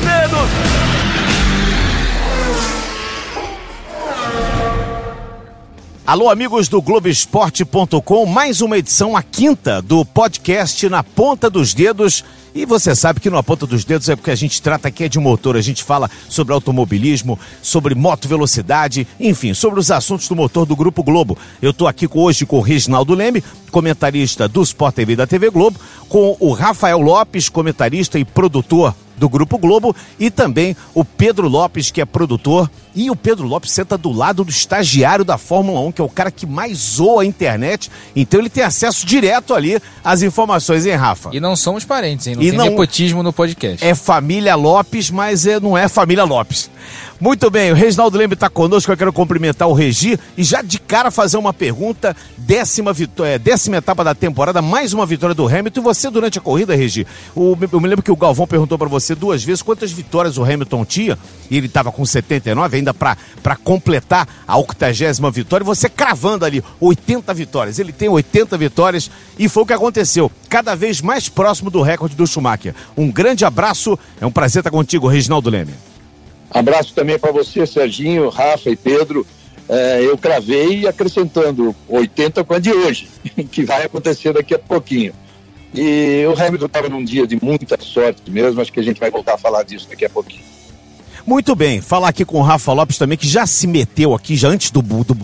dos dedos! Alô, amigos do Globoesporte.com, mais uma edição, a quinta do podcast Na Ponta dos Dedos. E você sabe que na Ponta dos Dedos é porque a gente trata aqui é de motor, a gente fala sobre automobilismo, sobre moto velocidade, enfim, sobre os assuntos do motor do Grupo Globo. Eu estou aqui hoje com o Reginaldo Leme, comentarista do Sport TV da TV Globo, com o Rafael Lopes, comentarista e produtor do Grupo Globo, e também o Pedro Lopes, que é produtor. E o Pedro Lopes senta do lado do estagiário da Fórmula 1, que é o cara que mais zoa a internet. Então ele tem acesso direto ali às informações, hein, Rafa? E não somos parentes, hein? Não E tem não- nepotismo no podcast. É família Lopes, mas é- não é família Lopes. Muito bem, o Reginaldo Leme está conosco, eu quero cumprimentar o Regi e já de cara fazer uma pergunta. Décima, vitória, décima etapa da temporada, mais uma vitória do Hamilton. E você, durante a corrida, Regi, o- eu me lembro que o Galvão perguntou para você duas vezes quantas vitórias o Hamilton tinha, e ele estava com 79, ainda para completar a 80 vitória, e você cravando ali 80 vitórias. Ele tem 80 vitórias e foi o que aconteceu, cada vez mais próximo do recorde do Schumacher. Um grande abraço, é um prazer estar contigo, Reginaldo Leme. Abraço também para você, Serginho, Rafa e Pedro. É, eu cravei acrescentando 80 com a de hoje, que vai acontecer daqui a pouquinho. E o Hamilton estava num dia de muita sorte mesmo, acho que a gente vai voltar a falar disso daqui a pouquinho. Muito bem, falar aqui com o Rafa Lopes também, que já se meteu aqui, já antes do do, do,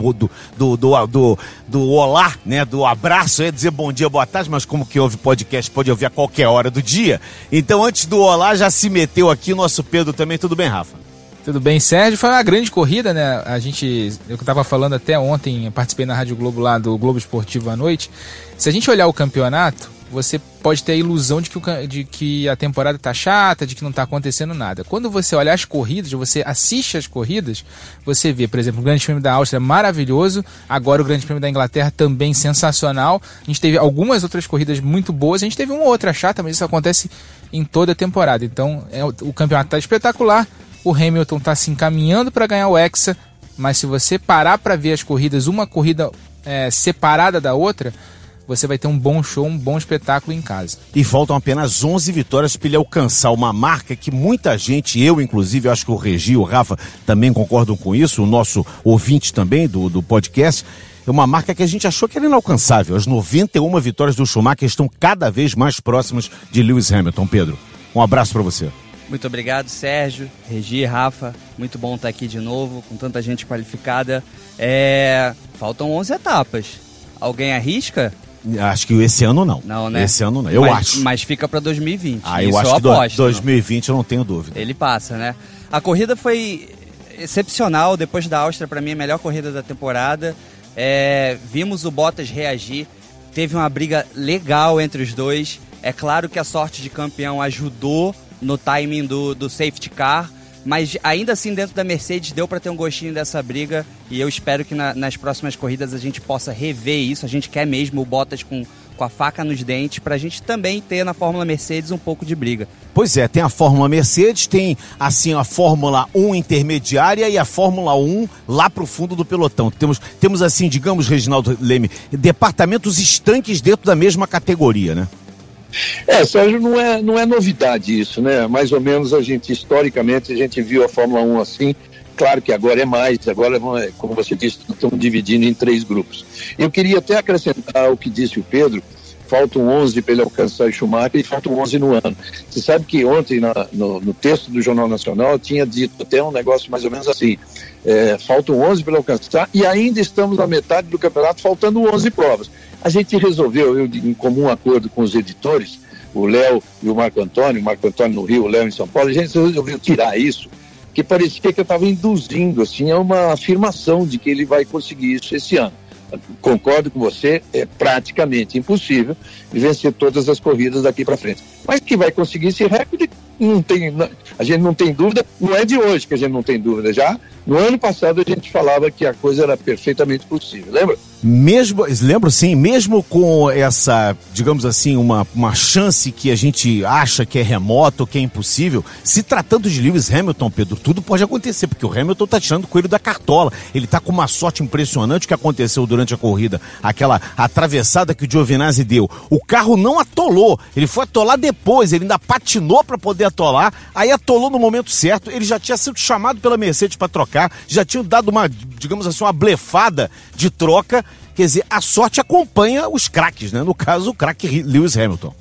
do, do, do, olá, né, do abraço, eu ia dizer bom dia, boa tarde, mas como que ouve podcast, pode ouvir a qualquer hora do dia. Então, antes do olá, já se meteu aqui o nosso Pedro também, tudo bem, Rafa? Tudo bem, Sérgio? Foi uma grande corrida, né? A gente, eu estava falando até ontem, participei na Rádio Globo lá do Globo Esportivo à noite. Se a gente olhar o campeonato, você pode ter a ilusão de que, o de que a temporada tá chata, de que não tá acontecendo nada. Quando você olha as corridas, você assiste as corridas, você vê, por exemplo, o Grande Prêmio da Áustria maravilhoso, agora o Grande Prêmio da Inglaterra também sensacional. A gente teve algumas outras corridas muito boas, a gente teve uma ou outra chata, mas isso acontece em toda a temporada. Então, é, o, campeonato tá espetacular. O Hamilton está se encaminhando para ganhar o Hexa, mas se você parar para ver as corridas, uma corrida é, separada da outra, você vai ter um bom show, um bom espetáculo em casa. E faltam apenas 11 vitórias para ele alcançar uma marca que muita gente, eu inclusive, acho que o Regi o Rafa também concordam com isso, o nosso ouvinte também do, do podcast, é uma marca que a gente achou que era inalcançável. As 91 vitórias do Schumacher estão cada vez mais próximas de Lewis Hamilton. Pedro, um abraço para você. Muito obrigado, Sérgio, Regi, Rafa. Muito bom estar aqui de novo, com tanta gente qualificada. É, Faltam 11 etapas. Alguém arrisca? Acho que esse ano não. Não, né? Esse ano não, eu mas, acho. Mas fica para 2020. Ah, eu acho que do- aposto. 2020 eu não tenho dúvida. Ele passa, né? A corrida foi excepcional. Depois da Áustria, para mim, a melhor corrida da temporada. É, vimos o Bottas reagir. Teve uma briga legal entre os dois. É claro que a sorte de campeão ajudou no timing do, do safety car. Mas ainda assim, dentro da Mercedes, deu para ter um gostinho dessa briga. E eu espero que na- nas próximas corridas a gente possa rever isso. A gente quer mesmo o Bottas com, com a faca nos dentes. Para a gente também ter na Fórmula Mercedes um pouco de briga. Pois é, tem a Fórmula Mercedes, tem assim a Fórmula 1 intermediária e a Fórmula 1 lá pro fundo do pelotão. Temos, temos assim, digamos, Reginaldo Leme, departamentos estanques dentro da mesma categoria, né? É, Sérgio, não é, não é novidade isso, né? Mais ou menos a gente, historicamente, a gente viu a Fórmula 1 assim. Claro que agora é mais, agora, como você disse, estamos dividindo em três grupos. Eu queria até acrescentar o que disse o Pedro, faltam 11 para ele alcançar Schumacher e faltam 11 no ano. Você sabe que ontem, na- no, no texto do Jornal Nacional, tinha dito até um negócio mais ou menos assim, é, faltam 11 para alcançar e ainda estamos na metade do campeonato, faltando 11 provas. A gente resolveu, eu, em comum acordo com os editores, o Léo e o Marco Antônio, o Marco Antônio no Rio, o Léo em São Paulo, a gente resolveu tirar isso, que parecia que eu estava induzindo, assim, a uma afirmação de que ele vai conseguir isso esse ano. Concordo com você, é praticamente impossível vencer todas as corridas daqui para frente. Mas que vai conseguir esse recorde, não tem, não- a gente não tem dúvida, não é de hoje que a gente não tem dúvida. Já no ano passado a gente falava que a coisa era perfeitamente possível, lembra? Mesmo, lembro sim, mesmo com essa, digamos assim, uma, uma chance que a gente acha que é remoto, que é impossível, se tratando de Lewis Hamilton, Pedro, tudo pode acontecer, porque o Hamilton tá tirando o coelho da cartola. Ele tá com uma sorte impressionante que aconteceu durante a corrida, aquela atravessada que o Giovinazzi deu. O carro não atolou, ele foi atolar depois, ele ainda patinou para poder atolar, aí atolou no momento certo, ele já tinha sido chamado pela Mercedes para trocar, já tinha dado uma, digamos assim, uma blefada de troca Quer dizer, a sorte acompanha os craques, né? No caso, o craque Lewis Hamilton.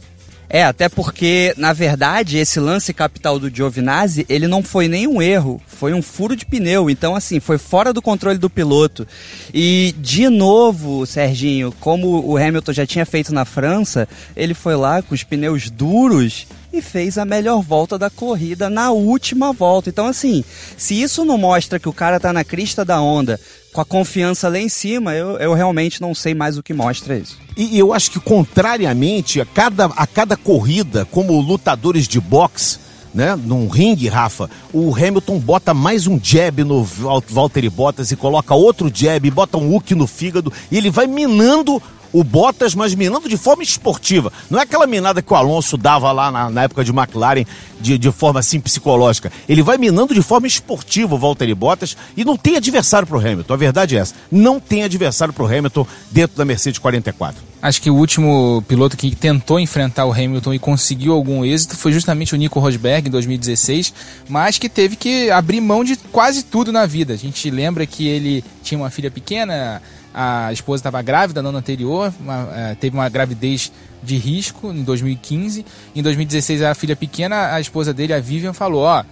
É, até porque, na verdade, esse lance capital do Giovinazzi, ele não foi nenhum erro, foi um furo de pneu. Então, assim, foi fora do controle do piloto. E, de novo, Serginho, como o Hamilton já tinha feito na França, ele foi lá com os pneus duros e fez a melhor volta da corrida na última volta. Então, assim, se isso não mostra que o cara tá na crista da onda, com a confiança lá em cima, eu, eu realmente não sei mais o que mostra isso. E eu acho que, contrariamente, a cada, a cada corrida, como lutadores de boxe, né, num ringue, Rafa, o Hamilton bota mais um jab no Valtteri Bottas e coloca outro jab, bota um hook no fígado e ele vai minando o Bottas, mas minando de forma esportiva. Não é aquela minada que o Alonso dava lá na, na época de McLaren de, de, forma assim psicológica. Ele vai minando de forma esportiva o Valtteri Bottas e não tem adversário para o Hamilton. A verdade é essa. Não tem adversário para o Hamilton dentro da Mercedes 44. Acho que o último piloto que tentou enfrentar o Hamilton e conseguiu algum êxito foi justamente o Nico Rosberg em 2016, mas que teve que abrir mão de quase tudo na vida. A gente lembra que ele tinha uma filha pequena, a esposa estava grávida no ano anterior, uma, é, teve uma gravidez de risco em 2015. Em 2016, a filha pequena, a esposa dele, a Vivian, falou: Ó,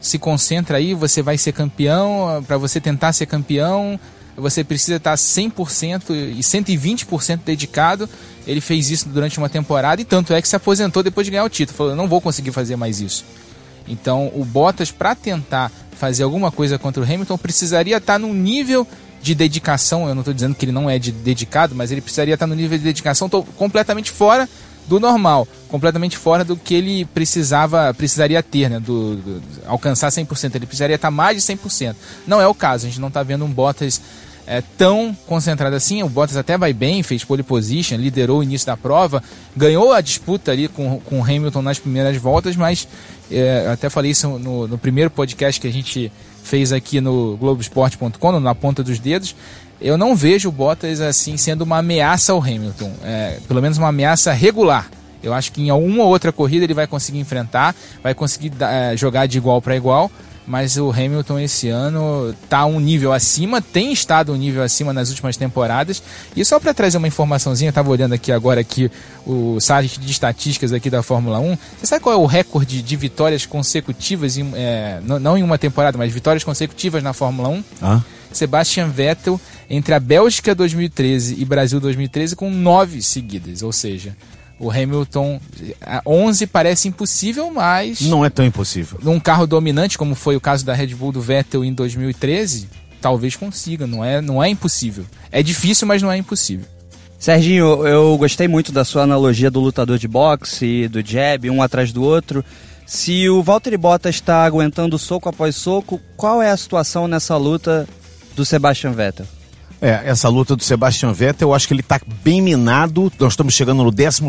se concentra aí, você vai ser campeão. Para você tentar ser campeão, você precisa estar 100% e 120% dedicado. Ele fez isso durante uma temporada e tanto é que se aposentou depois de ganhar o título. Falou: não vou conseguir fazer mais isso. Então, o Bottas, para tentar fazer alguma coisa contra o Hamilton, precisaria estar num nível de dedicação, eu não estou dizendo que ele não é de dedicado, mas ele precisaria estar no nível de dedicação completamente fora do normal, completamente fora do que ele precisava, precisaria ter, né, do, do alcançar 100%, ele precisaria estar mais de 100%. Não é o caso, a gente não está vendo um Bottas é, tão concentrado assim, o Bottas até vai bem, fez pole position, liderou o início da prova, ganhou a disputa ali com, com o Hamilton nas primeiras voltas, mas é, até falei isso no, no primeiro podcast que a gente fez aqui no Globoesporte.com, na ponta dos dedos, eu não vejo o Bottas assim sendo uma ameaça ao Hamilton, é, pelo menos uma ameaça regular. Eu acho que em uma ou outra corrida ele vai conseguir enfrentar, vai conseguir é, jogar de igual para igual, mas o Hamilton esse ano está um nível acima, tem estado um nível acima nas últimas temporadas. E só para trazer uma informaçãozinha, eu estava olhando aqui agora aqui o site de estatísticas aqui da Fórmula 1. Você sabe qual é o recorde de vitórias consecutivas, em, é, não, não, em uma temporada, mas vitórias consecutivas na Fórmula 1? Ah. Sebastian Vettel entre a Bélgica 2013 e Brasil 2013 com nove seguidas, ou seja, o Hamilton, 11 parece impossível, mas. Não é tão impossível. Num carro dominante, como foi o caso da Red Bull do Vettel em 2013, talvez consiga. Não é, não é impossível. É difícil, mas não é impossível. Serginho, eu gostei muito da sua analogia do lutador de boxe e do jab, um atrás do outro. Se o Valtteri Bottas está aguentando soco após soco, qual é a situação nessa luta do Sebastian Vettel? É, essa luta do Sebastian Vettel, eu acho que ele está bem minado. Nós estamos chegando no 12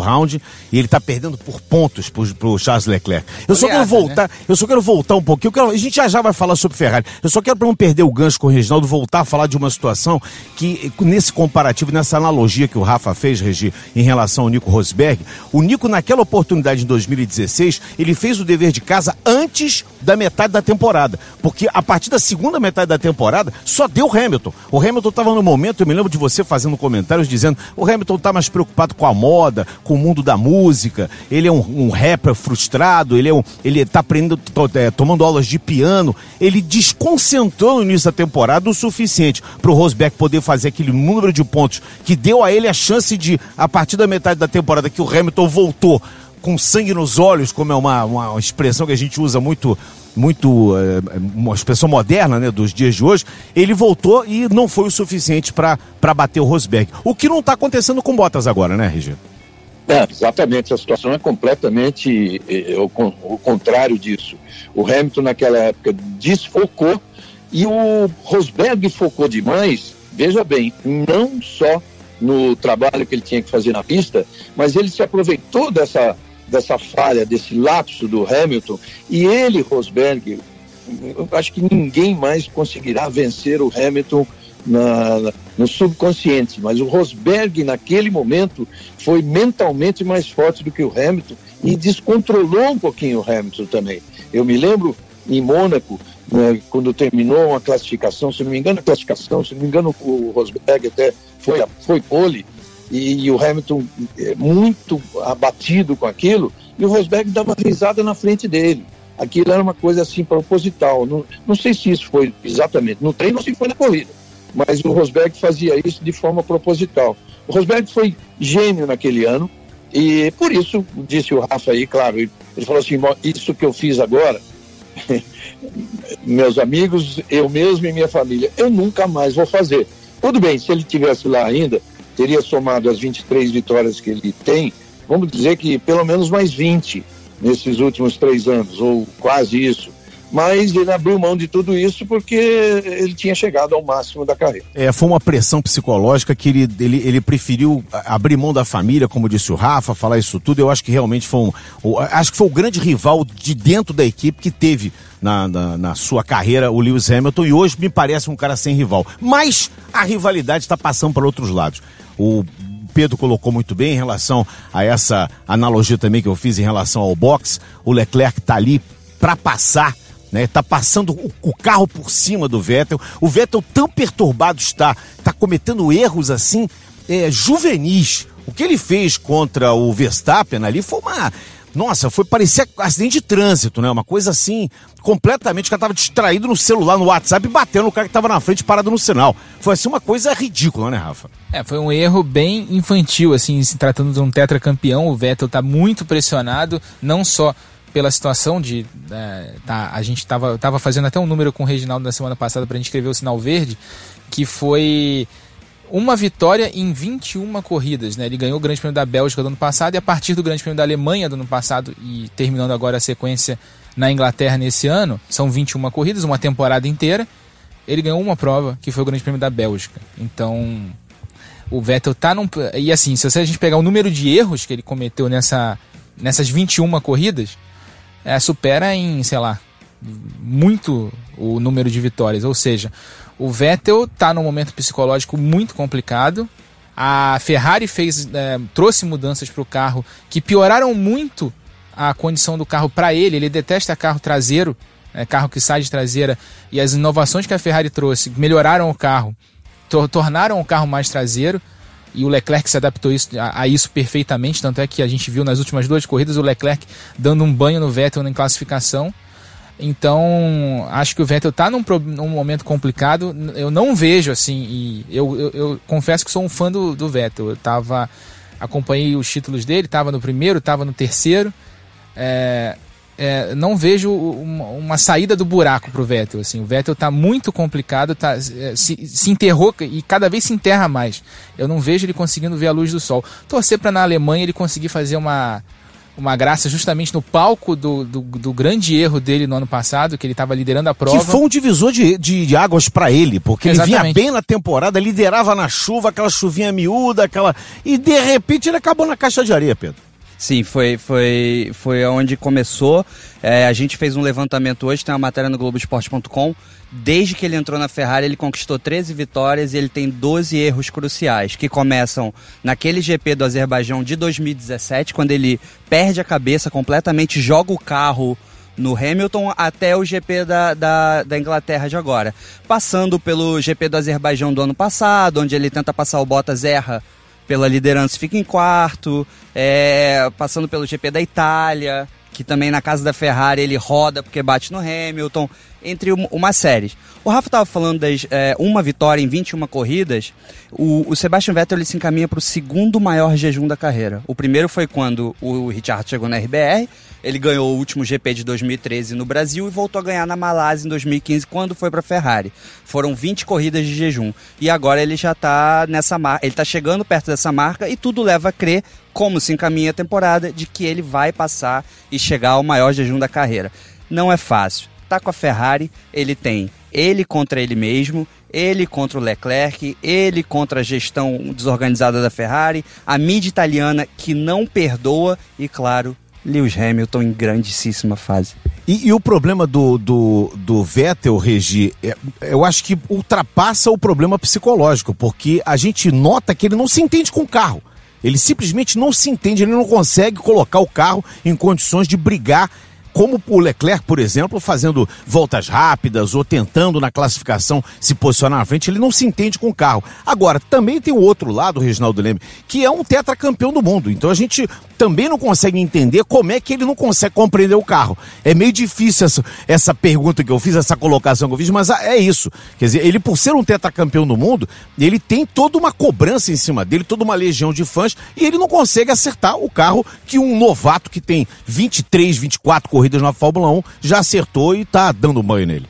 round e ele está perdendo por pontos para o Charles Leclerc. Eu só quero voltar, né? eu só quero voltar um pouquinho. Quero, a gente já já vai falar sobre Ferrari. Eu só quero, para não perder o gancho com o Reginaldo, voltar a falar de uma situação que, nesse comparativo, nessa analogia que o Rafa fez, Regi, em relação ao Nico Rosberg, o Nico, naquela oportunidade em 2016, ele fez o dever de casa antes da metade da temporada. Porque a partir da segunda metade da temporada, só deu Hamilton. O Hamilton Hamilton estava no momento, eu me lembro de você fazendo comentários dizendo o Hamilton está mais preocupado com a moda, com o mundo da música, ele é um, um rapper frustrado, ele é um, ele está aprendendo, é, tomando aulas de piano, ele desconcentrou no início da temporada o suficiente para o Rosberg poder fazer aquele número de pontos que deu a ele a chance de, a partir da metade da temporada que o Hamilton voltou com sangue nos olhos, como é uma, uma expressão que a gente usa muito muito é, uma expressão moderna né, dos dias de hoje, ele voltou e não foi o suficiente para bater o Rosberg. O que não está acontecendo com Bottas agora, né, Regi? É, exatamente, a situação é completamente é, o, o contrário disso. O Hamilton naquela época desfocou e o Rosberg focou demais veja bem, não só no trabalho que ele tinha que fazer na pista, mas ele se aproveitou dessa, dessa falha, desse lapso do Hamilton, e ele, Rosberg, eu acho que ninguém mais conseguirá vencer o Hamilton na, no subconsciente, mas o Rosberg naquele momento foi mentalmente mais forte do que o Hamilton e descontrolou um pouquinho o Hamilton também. Eu me lembro em Mônaco, né, quando terminou uma classificação, se não me engano a classificação, se não me engano o Rosberg até foi, foi pole, e, e o Hamilton é, muito abatido com aquilo, e o Rosberg dava risada na frente dele. Aquilo era uma coisa assim proposital. Não, não sei se isso foi exatamente no treino ou se foi na corrida, mas o Rosberg fazia isso de forma proposital. O Rosberg foi gênio naquele ano, e por isso, disse o Rafa aí, claro, ele falou assim: isso que eu fiz agora meus amigos, eu mesmo e minha família, eu nunca mais vou fazer. Tudo bem, se ele tivesse lá ainda, teria somado as 23 vitórias que ele tem, vamos dizer que pelo menos mais 20 nesses últimos três anos, ou quase isso mas ele abriu mão de tudo isso porque ele tinha chegado ao máximo da carreira. É, foi uma pressão psicológica que ele, ele, ele preferiu abrir mão da família, como disse o Rafa, falar isso tudo. Eu acho que realmente foi um. Acho que foi o grande rival de dentro da equipe que teve na, na, na sua carreira o Lewis Hamilton e hoje me parece um cara sem rival. Mas a rivalidade está passando para outros lados. O Pedro colocou muito bem em relação a essa analogia também que eu fiz em relação ao boxe. O Leclerc está ali para passar né? Tá passando o, carro por cima do Vettel. O Vettel tão perturbado está, está cometendo erros assim é, juvenis. O que ele fez contra o Verstappen ali foi uma nossa, foi parecer acidente de trânsito, né? Uma coisa assim, completamente, o cara tava distraído no celular, no WhatsApp, batendo no cara que tava na frente, parado no sinal. Foi assim uma coisa ridícula, né, Rafa? É, foi um erro bem infantil, assim, se tratando de um tetracampeão. O Vettel tá muito pressionado, não só pela situação de. É, tá, a gente estava tava fazendo até um número com o Reginaldo na semana passada para a gente escrever o sinal verde, que foi uma vitória em 21 corridas. Né? Ele ganhou o Grande Prêmio da Bélgica do ano passado e a partir do Grande Prêmio da Alemanha do ano passado e terminando agora a sequência na Inglaterra nesse ano, são 21 corridas, uma temporada inteira. Ele ganhou uma prova, que foi o Grande Prêmio da Bélgica. Então, o Vettel tá num. E assim, se a gente pegar o número de erros que ele cometeu nessa, nessas 21 corridas, é, supera em, sei lá, muito o número de vitórias. Ou seja, o Vettel está num momento psicológico muito complicado. A Ferrari fez, é, trouxe mudanças para o carro que pioraram muito a condição do carro para ele. Ele detesta carro traseiro, é, carro que sai de traseira. E as inovações que a Ferrari trouxe melhoraram o carro, tor tornaram o carro mais traseiro e o Leclerc se adaptou isso, a, a, isso perfeitamente, tanto é que a gente viu nas últimas duas corridas o Leclerc dando um banho no Vettel em classificação. Então, acho que o Vettel está num, num, momento complicado. Eu não vejo assim, e eu, eu, eu confesso que sou um fã do, do Vettel. Eu tava, acompanhei os títulos dele, estava no primeiro, estava no terceiro. É, é, não vejo uma, uma, saída do buraco para o Vettel. Assim. O Vettel está muito complicado, tá, é, se, se, enterrou e cada vez se enterra mais. Eu não vejo ele conseguindo ver a luz do sol. Torcer para na Alemanha ele conseguir fazer uma, uma graça justamente no palco do, do, do, grande erro dele no ano passado, que ele estava liderando a prova. Que foi um divisor de, de, águas para ele, porque Exatamente. ele vinha bem na temporada, liderava na chuva, aquela chuvinha miúda, aquela. E de repente ele acabou na caixa de areia, Pedro. Sim, foi, foi, foi onde começou. É, a gente fez um levantamento hoje, tem uma matéria no Globoesporte.com. Desde que ele entrou na Ferrari, ele conquistou 13 vitórias e ele tem 12 erros cruciais, que começam naquele GP do Azerbaijão de 2017, quando ele perde a cabeça completamente, joga o carro no Hamilton até o GP da, da, da, Inglaterra de agora. Passando pelo GP do Azerbaijão do ano passado, onde ele tenta passar o Bottas, erra pela liderança fica em quarto, é, passando pelo GP da Itália, que também na casa da Ferrari ele roda porque bate no Hamilton, entre uma série. O Rafa estava falando das é, uma vitória em 21 corridas. O, o Sebastian Vettel ele se encaminha para o segundo maior jejum da carreira. O primeiro foi quando o Richard chegou na RBR. Ele ganhou o último GP de 2013 no Brasil e voltou a ganhar na Malásia em 2015 quando foi para a Ferrari. Foram 20 corridas de jejum e agora ele já está nessa marca. Ele está chegando perto dessa marca e tudo leva a crer, como se encaminha a temporada, de que ele vai passar e chegar ao maior jejum da carreira. Não é fácil tá com a Ferrari, ele tem ele contra ele mesmo, ele contra o Leclerc, ele contra a gestão desorganizada da Ferrari, a mídia italiana que não perdoa e, claro, Lewis Hamilton em grandíssima fase. E, e, o problema do, do, do Vettel, Regi, é, eu acho que ultrapassa o problema psicológico, porque a gente nota que ele não se entende com o carro. Ele simplesmente não se entende, ele não consegue colocar o carro em condições de brigar como o Leclerc, por exemplo, fazendo voltas rápidas ou tentando na classificação se posicionar na frente, ele não se entende com o carro. Agora, também tem o outro lado, Reginaldo Leme, que é um tetracampeão do mundo. Então a gente também não consegue entender como é que ele não consegue compreender o carro. É meio difícil essa, essa pergunta que eu fiz, essa colocação que eu fiz, mas é isso. Quer dizer, ele por ser um tetracampeão do mundo, ele tem toda uma cobrança em cima dele, toda uma legião de fãs, e ele não consegue acertar o carro que um novato que tem 23, 24 corridas na Fórmula 1 já acertou e está dando banho nele.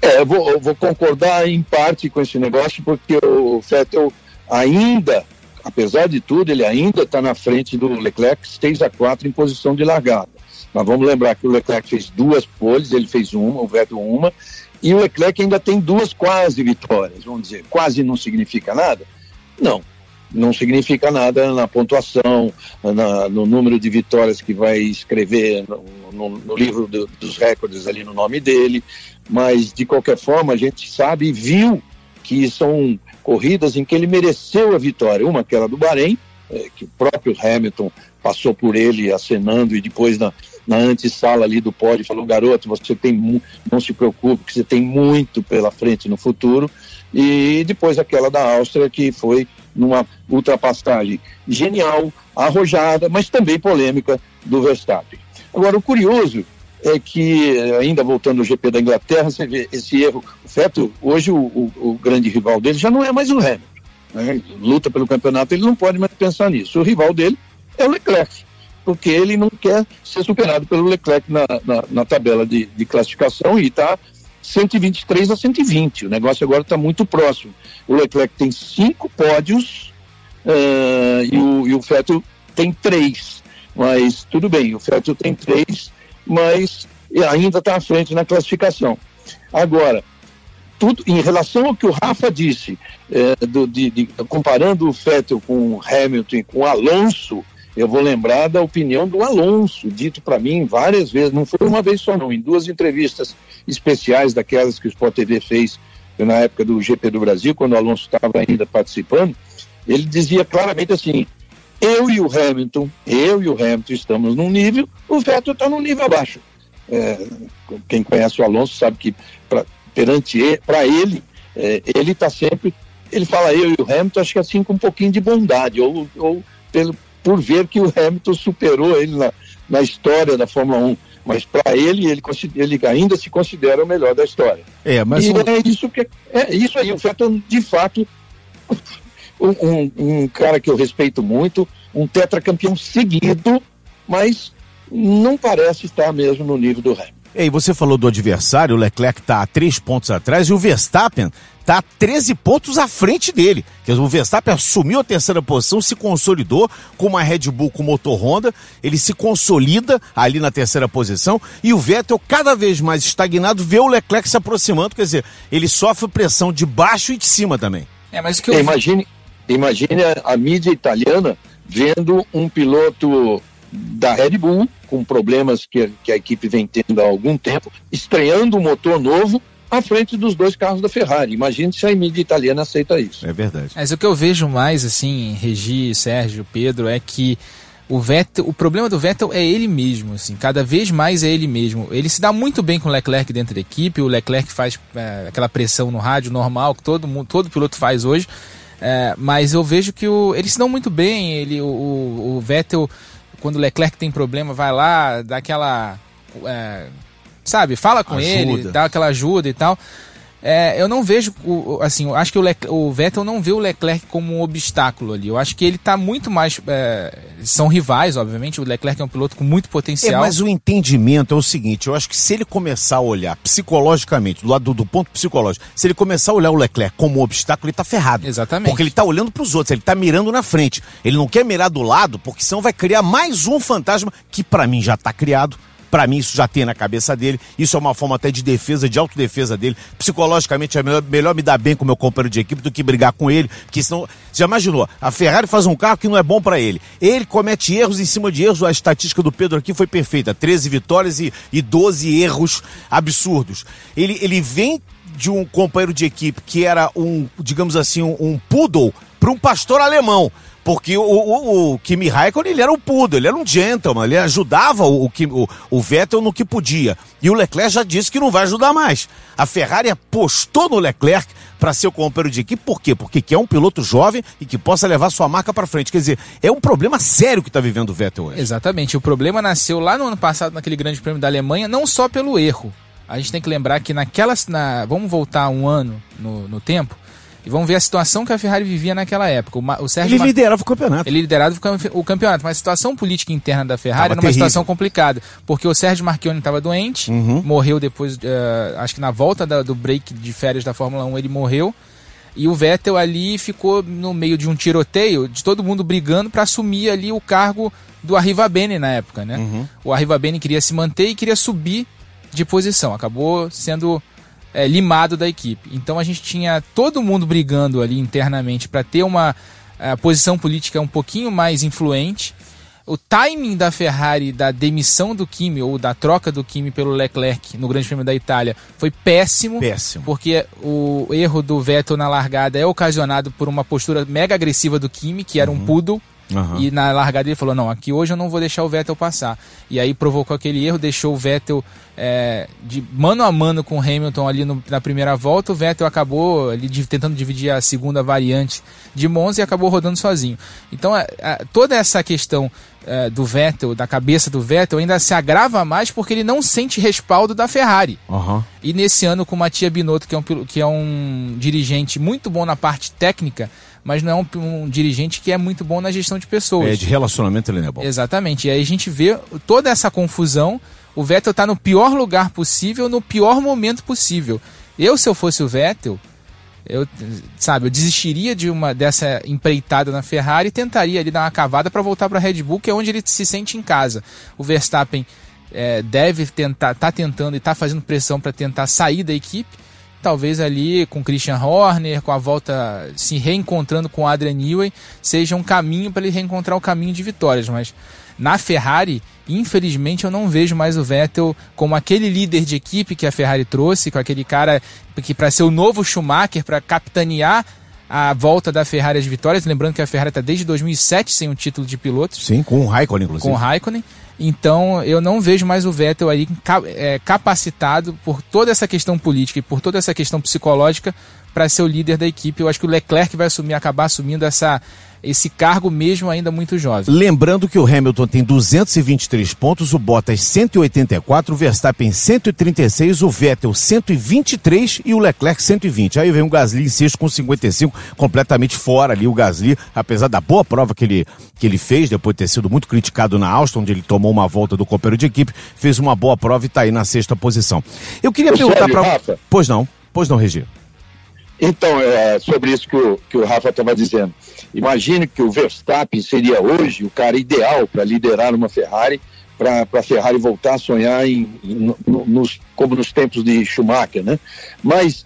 É, eu vou, eu vou concordar em parte com esse negócio, porque o Vettel ainda apesar de tudo, ele ainda está na frente do Leclerc 6 a 4 em posição de largada. Mas vamos lembrar que o Leclerc fez duas poles, ele fez uma, o Vettel uma, e o Leclerc ainda tem duas quase vitórias, vamos dizer. Quase não significa nada? Não, não significa nada na pontuação, na, no número de vitórias que vai escrever no, no, no livro do, dos recordes ali no nome dele, mas de qualquer forma a gente sabe e viu que são corridas em que ele mereceu a vitória. Uma, aquela do Bahrein, é, que o próprio Hamilton passou por ele acenando e depois na, na antessala ali do pódio falou, garoto, você tem, não se preocupe, que você tem muito pela frente no futuro. E depois aquela da Áustria, que foi numa ultrapassagem genial, arrojada, mas também polêmica do Verstappen. Agora, o curioso é que, ainda voltando ao GP da Inglaterra, você vê esse erro. O Feto, hoje o, o, o grande rival dele já não é mais o Hamilton. Né? Luta pelo campeonato, ele não pode mais pensar nisso. O rival dele é o Leclerc, porque ele não quer ser superado pelo Leclerc na, na, na tabela de, de classificação e está 123 a 120. O negócio agora está muito próximo. O Leclerc tem cinco pódios uh, e, o, e o tem três. Mas tudo bem, o Vettel tem três mas ainda está à frente na classificação. Agora, tudo em relação ao que o Rafa disse, é, do, de, de, comparando o Vettel com o Hamilton e com o Alonso, eu vou lembrar da opinião do Alonso, dito para mim várias vezes, não foi uma vez só não, em duas entrevistas especiais daquelas que o Sport TV fez na época do GP do Brasil, quando o Alonso estava ainda participando, ele dizia claramente assim, eu e o Hamilton, eu e o Hamilton estamos num nível, o Vettel está num nível abaixo. É, quem conhece o Alonso sabe que pra, perante para ele, é, ele está sempre, ele fala eu e o Hamilton, acho que assim com um pouquinho de bondade, ou, ou pelo, por ver que o Hamilton superou ele na, na história da Fórmula 1 mas para ele, ele, ele, ainda se considera o melhor da história. É, mas e o... é isso que é isso aí. O Vettel de fato um, um, cara que eu respeito muito, um tetracampeão seguido, mas não parece estar mesmo no nível do Hamilton. E você falou do adversário, o Leclerc está a três pontos atrás e o Verstappen está 13 pontos à frente dele. Quer dizer, o Verstappen assumiu a terceira posição, se consolidou com uma Red Bull com motor Honda, ele se consolida ali na terceira posição e o Vettel cada vez mais estagnado vê o Leclerc se aproximando, quer dizer, ele sofre pressão de baixo e de cima também. É, mas que eu... Imagine, Imagine a mídia italiana vendo um piloto da Red Bull, com problemas que, que, a equipe vem tendo há algum tempo, estreando um motor novo à frente dos dois carros da Ferrari. Imagine se a mídia italiana aceita isso. É verdade. Mas o que eu vejo mais, assim, Regi, Sérgio, Pedro, é que o Vettel, o problema do Vettel é ele mesmo, assim, cada vez mais é ele mesmo. Ele se dá muito bem com o Leclerc dentro da equipe, o Leclerc faz é, aquela pressão no rádio normal que todo mundo, todo piloto faz hoje. É, mas eu vejo que o, eles se dão muito bem. Ele, o, o Vettel, quando o Leclerc tem problema, vai lá, dá aquela. É, sabe, fala com ajuda. ele, dá aquela ajuda e tal. É, eu não vejo, assim, eu acho que o, o, Vettel não vê o Leclerc como um obstáculo ali. Eu acho que ele está muito mais. É, são rivais, obviamente. O Leclerc é um piloto com muito potencial. É, mas o entendimento é o seguinte: eu acho que se ele começar a olhar psicologicamente, do lado do, do ponto psicológico, se ele começar a olhar o Leclerc como um obstáculo, ele está ferrado. Exatamente. Porque ele está olhando para os outros, ele está mirando na frente. Ele não quer mirar do lado, porque senão vai criar mais um fantasma que para mim já está criado Para mim, isso já tem na cabeça dele. Isso é uma forma até de defesa, de autodefesa dele. Psicologicamente, é melhor, melhor me dar bem com meu companheiro de equipe do que brigar com ele. Que senão. Já imaginou? A Ferrari faz um carro que não é bom para ele. Ele comete erros em cima de erros. A estatística do Pedro aqui foi perfeita: 13 vitórias e, e 12 erros absurdos. Ele, ele vem de um companheiro de equipe que era um, digamos assim, um, um poodle para um pastor alemão. Porque o, o, o, Kimi Raikkonen ele era um poodle, ele era um gentleman, ele ajudava o, o, o Vettel no que podia. E o Leclerc já disse que não vai ajudar mais. A Ferrari apostou no Leclerc para ser o companheiro de equipe, por quê? Porque quer um piloto jovem e que possa levar sua marca para frente. Quer dizer, é um problema sério que está vivendo o Vettel hoje. Exatamente, o problema nasceu lá no ano passado, naquele grande prêmio da Alemanha, não só pelo erro. A gente tem que lembrar que naquelas. Na, vamos voltar um ano no, no tempo e vamos ver a situação que a Ferrari vivia naquela época. O, o Sérgio ele liderava o campeonato. Ele liderava o campeonato, mas a situação política interna da Ferrari tava era uma terrível. situação complicada, porque o Sérgio Marchione estava doente, uhum. morreu depois, uh, acho que na volta da, do break de férias da Fórmula 1 ele morreu. E o Vettel ali ficou no meio de um tiroteio, de todo mundo brigando para assumir ali o cargo do Arrivabene na época, né? Uhum. O Arrivabene queria se manter e queria subir de posição. Acabou sendo é, limado da equipe. Então a gente tinha todo mundo brigando ali internamente para ter uma é, posição política um pouquinho mais influente. O timing da Ferrari da demissão do Kimi ou da troca do Kimi pelo Leclerc no Grande Prêmio da Itália foi péssimo. Péssimo. Porque o erro do Vettel na largada é ocasionado por uma postura mega agressiva do Kimi, que era uhum. um poodle. Uhum. E na largada ele falou: Não, aqui hoje eu não vou deixar o Vettel passar. E aí provocou aquele erro, deixou o Vettel é, de mano a mano com o Hamilton ali no, na primeira volta. O Vettel acabou ali, de, tentando dividir a segunda variante de Monza e acabou rodando sozinho. Então é, é, toda essa questão é, do Vettel, da cabeça do Vettel, ainda se agrava mais porque ele não sente respaldo da Ferrari. Uhum. E nesse ano com o Matia Binotto, que é, um, que é um dirigente muito bom na parte técnica mas não é um, um, dirigente que é muito bom na gestão de pessoas. É, de relacionamento ele não é bom. Exatamente. E aí a gente vê toda essa confusão. O Vettel está no pior lugar possível, no pior momento possível. Eu, se eu fosse o Vettel, eu, sabe, eu desistiria de uma dessa empreitada na Ferrari e tentaria ali dar uma cavada para voltar para a Red Bull, que é onde ele se sente em casa. O Verstappen é, deve tentar, tá tentando e está fazendo pressão para tentar sair da equipe talvez ali com Christian Horner, com a volta se reencontrando com Adrian Newey, seja um caminho para ele reencontrar o caminho de vitórias, mas na Ferrari, infelizmente eu não vejo mais o Vettel como aquele líder de equipe que a Ferrari trouxe, com aquele cara que para ser o novo Schumacher, para capitanear a volta da Ferrari às vitórias, lembrando que a Ferrari está desde 2007 sem um título de pilotos. Sim, com o Raikkonen inclusive. Com o Raikkonen. Então eu não vejo mais o Vettel aí é, capacitado por toda essa questão política e por toda essa questão psicológica para ser o líder da equipe. Eu acho que o Leclerc vai assumir, acabar assumindo essa, esse cargo mesmo ainda muito jovem. Lembrando que o Hamilton tem 223 pontos, o Bottas 184, o Verstappen 136, o Vettel 123 e o Leclerc 120. Aí vem o Gasly em sexto com 55, completamente fora ali o Gasly, apesar da boa prova que ele, que ele fez, depois de ter sido muito criticado na Austin, onde ele tomou uma volta do companheiro de equipe, fez uma boa prova e está aí na sexta posição. Eu queria perguntar para... Pois não, pois não, Regi. Então, é sobre isso que o, que o Rafa estava dizendo. Imagine que o Verstappen seria hoje o cara ideal para liderar uma Ferrari, para a Ferrari voltar a sonhar em, em, nos, como nos tempos de Schumacher, né? Mas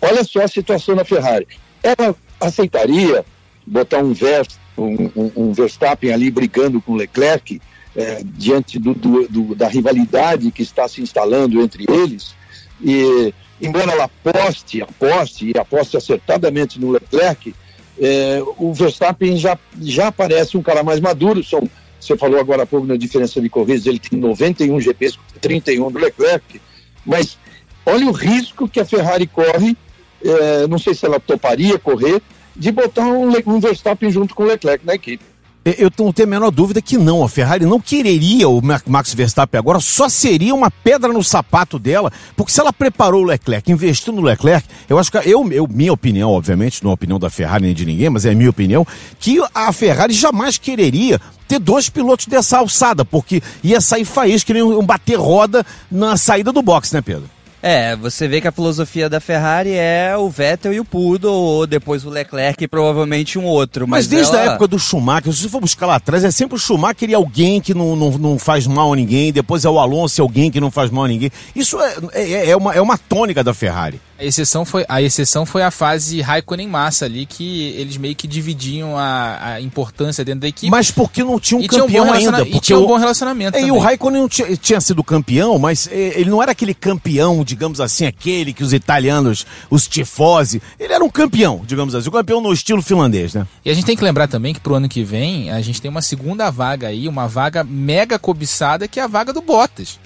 olha só a situação da Ferrari. Ela aceitaria botar um, Verst, um, um, um Verstappen ali brigando com Leclerc é, diante do, do, do, da rivalidade que está se instalando entre eles? E embora ela aposte, aposte e aposte acertadamente no Leclerc, é, o Verstappen já, já parece um cara mais maduro. São, você falou agora há pouco na diferença de corridas, ele tem 91 GPs, 31 do Leclerc, mas olha o risco que a Ferrari corre, é, não sei se ela toparia correr, de botar um, um Verstappen junto com o Leclerc na equipe. Eu não tenho a menor dúvida que não. A Ferrari não quereria o Max Verstappen agora, só seria uma pedra no sapato dela, porque se ela preparou o Leclerc, investiu no Leclerc, eu acho que, eu, eu minha opinião, obviamente, não é a opinião da Ferrari nem de ninguém, mas é a minha opinião, que a Ferrari jamais quereria ter dois pilotos dessa alçada, porque ia sair faísca que nem um bater roda na saída do box, né, Pedro? É, você vê que a filosofia da Ferrari é o Vettel e o Poodle, ou depois o Leclerc e provavelmente um outro. Mas, mas desde ela... a época do Schumacher, se você for buscar lá atrás, é sempre o Schumacher e alguém que não, não, não faz mal a ninguém, depois é o Alonso e alguém que não faz mal a ninguém. Isso é, é, é, uma, é uma tônica da Ferrari. A exceção foi a, exceção foi a fase Raikkonen Massa ali, que eles meio que dividiam a, a importância dentro da equipe. Mas porque não tinha um campeão um ainda. Porque e tinha um bom relacionamento. É, e o Raikkonen tinha, tinha, sido campeão, mas é, ele não era aquele campeão, digamos assim, aquele que os italianos, os tifosi. Ele era um campeão, digamos assim, um campeão no estilo finlandês, né? E a gente tem que lembrar também que pro ano que vem a gente tem uma segunda vaga aí, uma vaga mega cobiçada, que é a vaga do Bottas.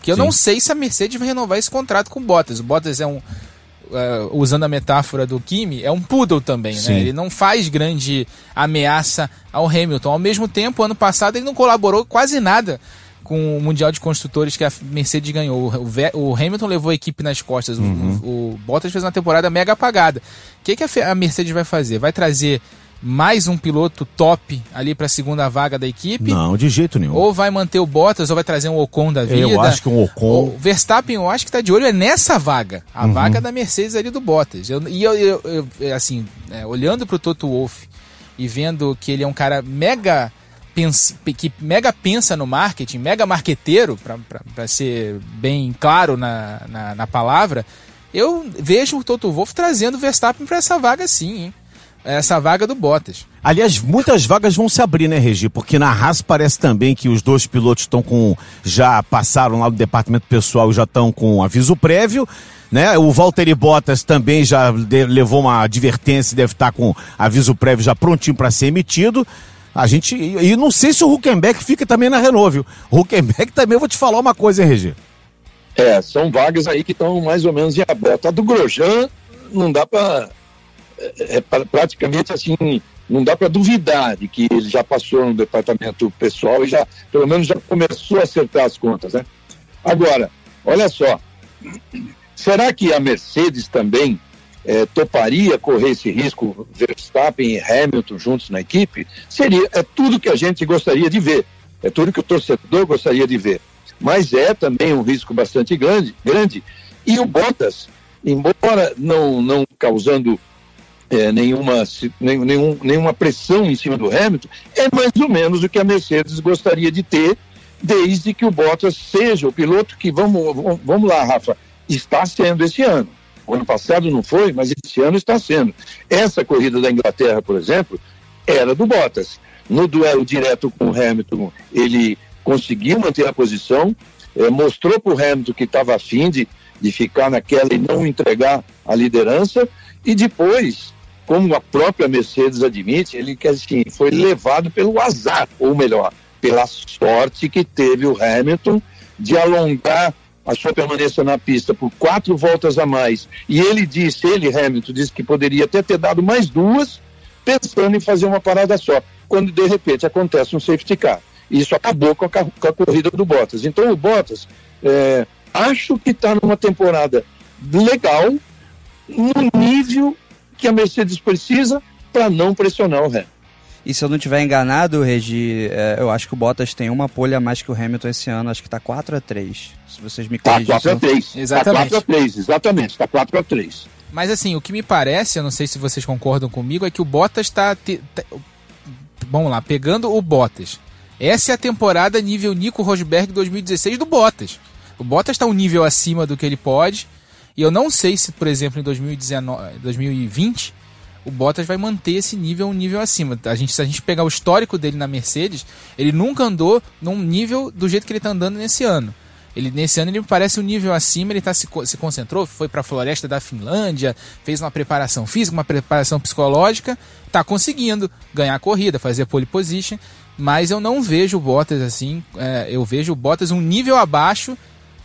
Que eu Sim. não sei se a Mercedes vai renovar esse contrato com o Bottas. O Bottas é um uh, usando a metáfora do Kimi, é um poodle também, né? Ele não faz grande ameaça ao Hamilton. Ao mesmo tempo, ano passado ele não colaborou quase nada com o Mundial de Construtores que a Mercedes ganhou. O, Hamilton levou a equipe nas costas. Uhum. O, o, Bottas fez uma temporada mega apagada. O que, que a Mercedes vai fazer? Vai trazer mais um piloto top ali para a segunda vaga da equipe? Não, de jeito nenhum. Ou vai manter o Bottas, ou vai trazer um Ocon da vida? Eu acho que um Ocon. O Verstappen, eu acho que está de olho é nessa vaga, a uhum. vaga da Mercedes ali do Bottas. Eu, e eu, eu, eu assim, é, olhando para o Toto Wolff e vendo que ele é um cara mega pensa, que mega pensa no marketing, mega marqueteiro, para ser bem claro na, na, na, palavra, eu vejo o Toto Wolff trazendo o Verstappen para essa vaga sim, hein? Essa vaga do Bottas. Aliás, muitas vagas vão se abrir, né, Regi? Porque na Haas parece também que os dois pilotos estão com. já passaram lá do departamento pessoal e já estão com aviso prévio. Né? O Valtteri Bottas também já de, levou uma advertência, deve estar com aviso prévio já prontinho para ser emitido. A gente. E, e, não sei se o Huckenberg fica também na Renault, viu? O Huckenberg também, eu vou te falar uma coisa, hein, Regi? É, são vagas aí que estão mais ou menos em aberto. A do Grosjean não dá para é, é praticamente assim, não dá para duvidar de que ele já passou no departamento pessoal e já, pelo menos, já começou a acertar as contas, né? Agora, olha só, será que a Mercedes também é, toparia correr esse risco Verstappen e Hamilton juntos na equipe? Seria, é tudo que a gente gostaria de ver, é tudo que o torcedor gostaria de ver. Mas é também um risco bastante grande, grande. E o Bottas, embora não, não causando é, nenhuma, nenhum, nenhuma pressão em cima do Hamilton, é mais ou menos o que a Mercedes gostaria de ter, desde que o Bottas seja o piloto que, vamos, vamos lá, Rafa, está sendo esse ano. O ano passado não foi, mas esse ano está sendo. Essa corrida da Inglaterra, por exemplo, era do Bottas. No duelo direto com o Hamilton, ele conseguiu manter a posição, é, mostrou para o Hamilton que estava afim de, de ficar naquela e não entregar a liderança, e depois como a própria Mercedes admite, ele assim, foi levado pelo azar, ou melhor, pela sorte que teve o Hamilton de alongar a sua permanência na pista por quatro voltas a mais. E ele disse, ele, Hamilton, disse que poderia até ter dado mais duas, pensando em fazer uma parada só, quando de repente acontece um safety car. Isso acabou com a, com a corrida do Bottas. Então o Bottas, é, acho que está numa temporada legal, no nível que a Mercedes precisa para não pressionar o Hamilton. E se eu não estiver enganado, Regi, é, eu acho que o Bottas tem uma polha a mais que o Hamilton esse ano, acho que está 4 a 3 Se vocês me corrigem. Está 4 a 3 Exatamente. Está 4 a 3 exatamente. Está 4 a 3 Mas assim, o que me parece, eu não sei se vocês concordam comigo, é que o Bottas está. Tá, vamos lá, pegando o Bottas. Essa é a temporada nível Nico Rosberg 2016 do Bottas. O Bottas está um nível acima do que ele pode. E eu não sei se, por exemplo, em 2019, 2020 o Bottas vai manter esse nível um nível acima. A gente, se a gente pegar o histórico dele na Mercedes, ele nunca andou num nível do jeito que ele está andando nesse ano. Ele, nesse ano ele parece um nível acima, ele tá, se, se concentrou, foi para a floresta da Finlândia, fez uma preparação física, uma preparação psicológica, está conseguindo ganhar a corrida, fazer pole position, mas eu não vejo o Bottas assim, é, eu vejo o Bottas um nível abaixo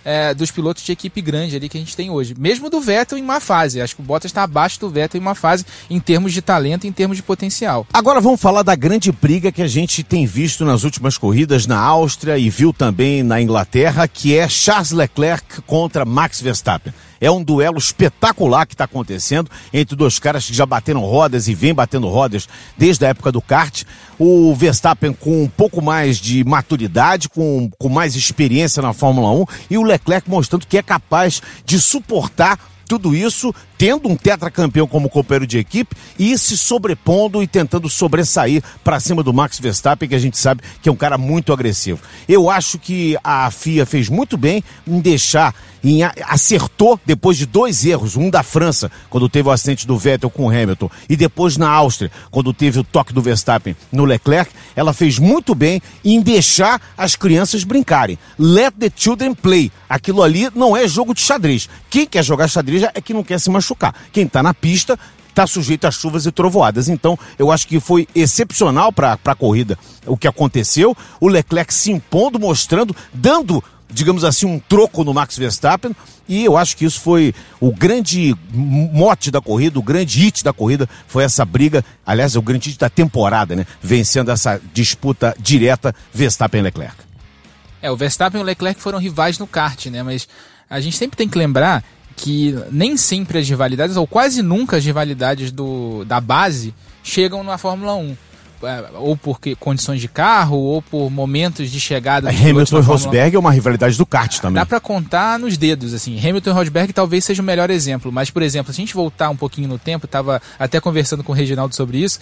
é, dos pilotos de equipe grande ali que a gente tem hoje. Mesmo do Vettel em uma fase. Acho que o Bottas está abaixo do Vettel em uma fase em termos de talento, em termos de potencial. Agora vamos falar da grande briga que a gente tem visto nas últimas corridas na Áustria e viu também na Inglaterra, que é Charles Leclerc contra Max Verstappen. É um duelo espetacular que está acontecendo entre dois caras que já bateram rodas e vem batendo rodas desde a época do kart. O Verstappen com um pouco mais de maturidade, com, com mais experiência na Fórmula 1 e o Leclerc mostrando que é capaz de suportar tudo isso tendo um tetracampeão como companheiro de equipe e se sobrepondo e tentando sobressair para cima do Max Verstappen, que a gente sabe que é um cara muito agressivo. Eu acho que a FIA fez muito bem em deixar, em, acertou depois de dois erros, um da França, quando teve o acidente do Vettel com o Hamilton, e depois na Áustria, quando teve o toque do Verstappen no Leclerc, ela fez muito bem em deixar as crianças brincarem. Let the children play. Aquilo ali não é jogo de xadrez. Quem quer jogar xadrez é que não quer se machucar machucar. Quem está na pista está sujeito a chuvas e trovoadas. Então, eu acho que foi excepcional para a corrida o que aconteceu. O Leclerc se impondo, mostrando, dando, digamos assim, um troco no Max Verstappen. E eu acho que isso foi o grande mote da corrida, o grande hit da corrida, foi essa briga, aliás, o grande hit da temporada, né? Vencendo essa disputa direta Verstappen-Leclerc. É, o Verstappen e o Leclerc foram rivais no kart, né? Mas a gente sempre tem que lembrar que nem sempre as rivalidades, ou quase nunca as rivalidades do, da base, chegam na Fórmula 1 é, ou por condições de carro, ou por momentos de chegada. Hamilton e Rosberg é uma rivalidade do kart também. Dá para contar nos dedos, assim. Hamilton e Rosberg talvez seja o melhor exemplo, mas, por exemplo, se a gente voltar um pouquinho no tempo, estava até conversando com o Reginaldo sobre isso,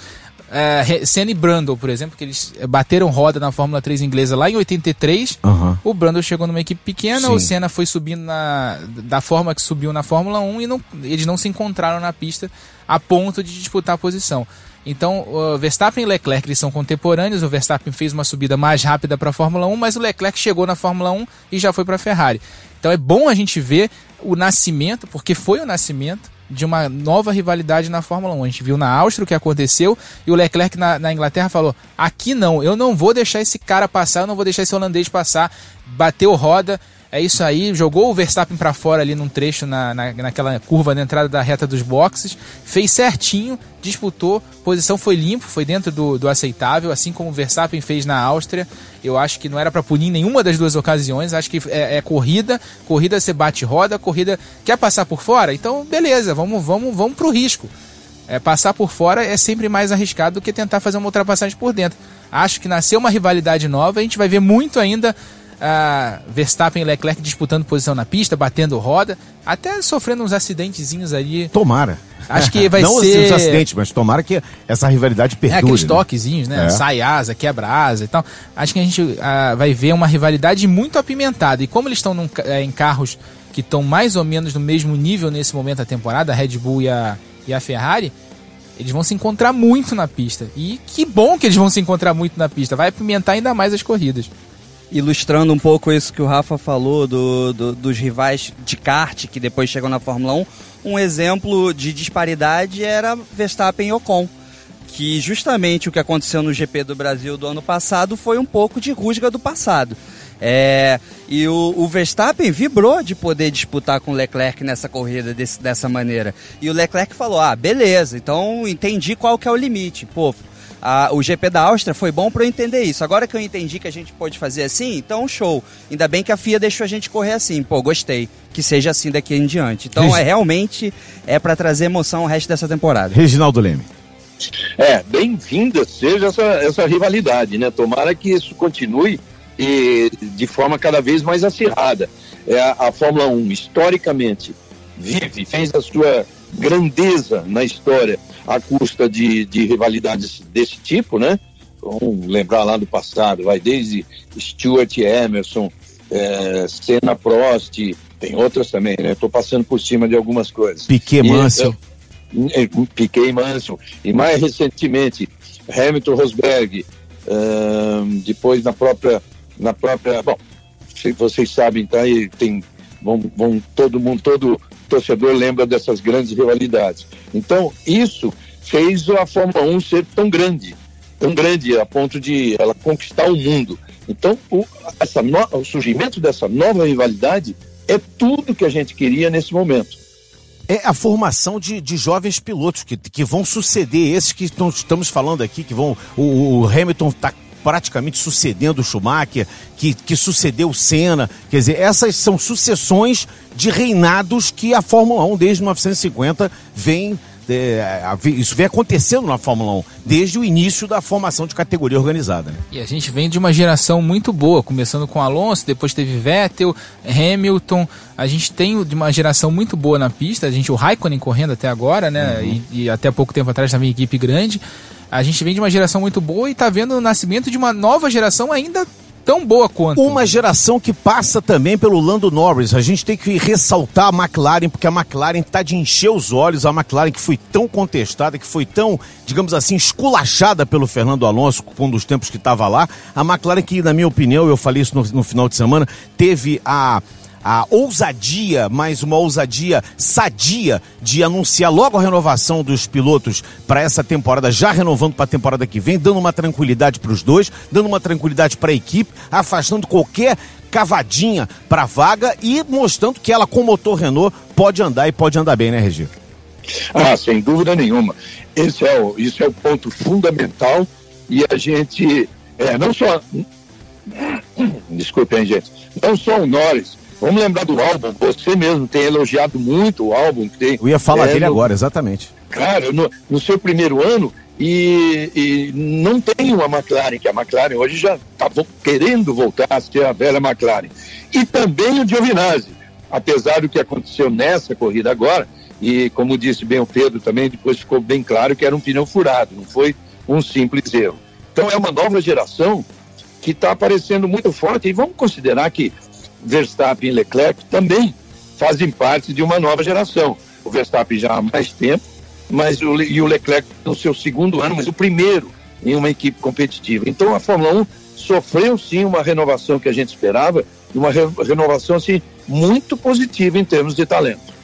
é, Senna e Brundle, por exemplo, que eles bateram roda na Fórmula 3 inglesa lá em 83. Uhum. O Brundle chegou numa equipe pequena, Sim. o Senna foi subindo na, da forma que subiu na Fórmula 1 e não, eles não se encontraram na pista a ponto de disputar a posição. Então, o Verstappen e Leclerc eles são contemporâneos. O Verstappen fez uma subida mais rápida para a Fórmula 1, mas o Leclerc chegou na Fórmula 1 e já foi para a Ferrari. Então é bom a gente ver o nascimento, porque foi o nascimento de uma nova rivalidade na Fórmula 1. A gente viu na Áustria o que aconteceu e o Leclerc na, na, Inglaterra falou: aqui não, eu não vou deixar esse cara passar, eu não vou deixar esse holandês passar. Bateu roda, é isso aí, jogou o Verstappen para fora ali num trecho na, na, naquela curva na entrada da reta dos boxes, fez certinho, disputou, posição foi limpo, foi dentro do, do aceitável, assim como o Verstappen fez na Áustria. Eu acho que não era para punir nenhuma das duas ocasiões, acho que é, é, corrida, corrida você bate roda, corrida quer passar por fora, então beleza, vamos, vamos, vamos pro risco. É, passar por fora é sempre mais arriscado do que tentar fazer uma ultrapassagem por dentro. Acho que nasceu uma rivalidade nova, a gente vai ver muito ainda uh, Verstappen e Leclerc disputando posição na pista, batendo roda, até sofrendo uns acidentezinhos ali. Tomara. Acho que vai Não ser. Não os acidentes, mas tomara que essa rivalidade perdure. É, aqueles né? toquezinhos, né? É. Sai asa, quebra asa e tal. Acho que a gente uh, vai ver uma rivalidade muito apimentada. E como eles estão num, é, em carros que estão mais ou menos no mesmo nível nesse momento da temporada, a Red Bull e a, e a Ferrari, eles vão se encontrar muito na pista. E que bom que eles vão se encontrar muito na pista. Vai apimentar ainda mais as corridas ilustrando um pouco isso que o Rafa falou do, do, dos rivais de kart que depois chegam na Fórmula 1, um exemplo de disparidade era Verstappen e Ocon. Que justamente o que aconteceu no GP do Brasil do ano passado foi um pouco de rusga do passado. É, e o, o, Verstappen vibrou de poder disputar com o Leclerc nessa corrida desse, dessa maneira. E o Leclerc falou: ah, beleza, então entendi qual que é o limite. Pô, a, o GP da Áustria foi bom para eu entender isso. Agora que eu entendi que a gente pode fazer assim, então show. Ainda bem que a FIA deixou a gente correr assim. Pô, gostei. Que seja assim daqui em diante. Então é realmente é para trazer emoção o resto dessa temporada. Reginaldo Leme. É, bem-vinda seja essa, essa rivalidade, né? Tomara que isso continue e de forma cada vez mais acirrada. É, a, a Fórmula 1, historicamente, vive, fez a sua grandeza na história à custa de, de rivalidades desse tipo, né? Vamos lembrar lá do passado, vai desde Stuart Emerson, é, Senna Prost, tem outras também, né? Estou passando por cima de algumas coisas. Piquet Mansell. É, é, Piquet Mansell. E mais recentemente, Hamilton Rosberg, depois na própria, na própria, bom, vocês sabem, tá aí, tem, vão, vão todo mundo, todo torcedor lembra dessas grandes rivalidades. Então, isso fez a Fórmula 1 ser tão grande, tão grande a ponto de ela conquistar o mundo. Então, o, essa no, o surgimento dessa nova rivalidade é tudo que a gente queria nesse momento. É a formação de, de jovens pilotos que, que vão suceder esses que estamos falando aqui, que vão. O, o Hamilton está praticamente sucedendo o Schumacher, que, que sucedeu o Senna. Quer dizer, essas são sucessões de reinados que a Fórmula 1 desde 1950 vem é, isso vem acontecendo na Fórmula 1 desde o início da formação de categoria organizada. Né? E a gente vem de uma geração muito boa, começando com Alonso, depois teve Vettel, Hamilton. A gente tem de uma geração muito boa na pista. A gente o Raikkonen correndo até agora, né? Uhum. E, e, até pouco tempo atrás também equipe grande. A gente vem de uma geração muito boa e está vendo o nascimento de uma nova geração ainda tão boa quanto. Uma geração que passa também pelo Lando Norris. A gente tem que ressaltar a McLaren, porque a McLaren está de encher os olhos. A McLaren que foi tão contestada, que foi tão, digamos assim, esculachada pelo Fernando Alonso um dos tempos que estava lá. A McLaren que, na minha opinião, eu falei isso no, no final de semana, teve a a ousadia, mais uma ousadia sadia de anunciar logo a renovação dos pilotos para essa temporada, já renovando para a temporada que vem, dando uma tranquilidade para os dois, dando uma tranquilidade para a equipe, afastando qualquer cavadinha para vaga e mostrando que ela com motor Renault pode andar e pode andar bem, né, Regi? Ah, sem dúvida nenhuma. Esse é o, isso é o ponto fundamental e a gente é, não só desculpem, gente, não só o Norris, Vamos lembrar do álbum, você mesmo tem elogiado muito o álbum. Tem, Eu ia falar é, dele no, agora, exatamente. Cara, no, no seu primeiro ano, e, e, não tem uma McLaren, que a McLaren hoje já está querendo voltar a ser a velha McLaren. E também o Giovinazzi, apesar do que aconteceu nessa corrida agora, e como disse bem o Pedro também, depois ficou bem claro que era um pneu furado, não foi um simples erro. Então é uma nova geração que está aparecendo muito forte, e vamos considerar que Verstappen e Leclerc também fazem parte de uma nova geração. O Verstappen já há mais tempo, mas o, e o Leclerc no seu segundo ano, mas o primeiro em uma equipe competitiva. Então a Fórmula 1 sofreu sim uma renovação que a gente esperava, uma re, renovação assim muito positiva em termos de talento.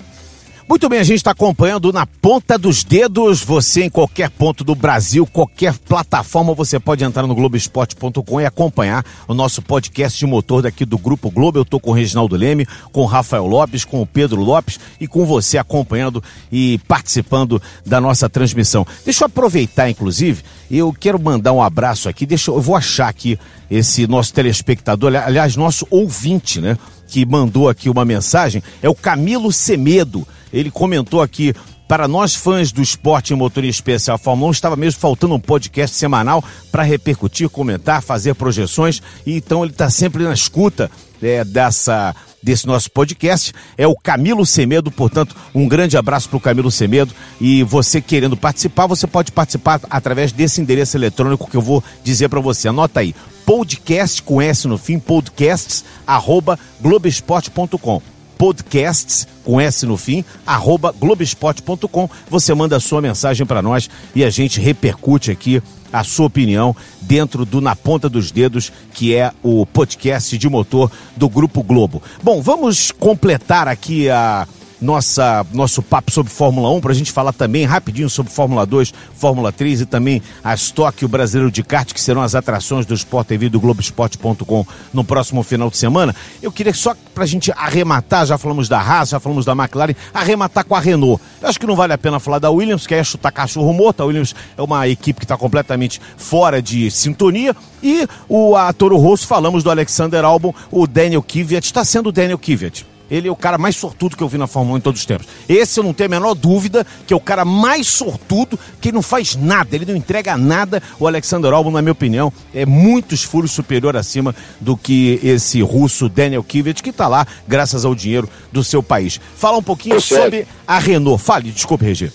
Muito bem, a gente está acompanhando na ponta dos dedos. Você em qualquer ponto do Brasil, qualquer plataforma, você pode entrar no Globoesporte.com e acompanhar o nosso podcast de motor daqui do Grupo Globo. Eu estou com o Reginaldo Leme, com o Rafael Lopes, com o Pedro Lopes e com você acompanhando e participando da nossa transmissão. Deixa eu aproveitar, inclusive, eu quero mandar um abraço aqui. Deixa eu, eu vou achar aqui esse nosso telespectador, aliás, nosso ouvinte, né? Que mandou aqui uma mensagem, é o Camilo Semedo. Ele comentou aqui para nós fãs do esporte em motor especial Fórmula 1, estava mesmo faltando um podcast semanal para repercutir, comentar, fazer projeções. E então ele está sempre na escuta é, dessa desse nosso podcast é o Camilo Semedo, portanto, um grande abraço para o Camilo Semedo e você querendo participar, você pode participar através desse endereço eletrônico que eu vou dizer para você. Anota aí, podcast com S no fim, podcasts arroba globesport.com podcasts, com S no fim, arroba globespot.com. Você manda a sua mensagem para nós e a gente repercute aqui a sua opinião dentro do Na Ponta dos Dedos, que é o podcast de motor do Grupo Globo. Bom, vamos completar aqui a nossa, nosso papo sobre Fórmula 1, para a gente falar também rapidinho sobre Fórmula 2, Fórmula 3 e também a Stock, o Brasileiro de Kart, que serão as atrações do Sport TV do Globoesporte.com no próximo final de semana. Eu queria só para a gente arrematar, já falamos da Haas, já falamos da McLaren, arrematar com a Renault. Eu acho que não vale a pena falar da Williams, que é chutar cachorro morto. A Williams é uma equipe que está completamente fora de sintonia. E o a Toro Rosso, falamos do Alexander Albon, o Daniel Kvyat, está sendo o Daniel Kvyat. Ele é o cara mais sortudo que eu vi na Fórmula 1 em todos os tempos. Esse eu não tenho a menor dúvida que é o cara mais sortudo, que ele não faz nada, ele não entrega nada. O Alexander Albon, na minha opinião, é muitos furos superior acima do que esse russo Daniel Kvyat, que está lá graças ao dinheiro do seu país. Fala um pouquinho sobre a Renault. Fale, desculpe, Regi.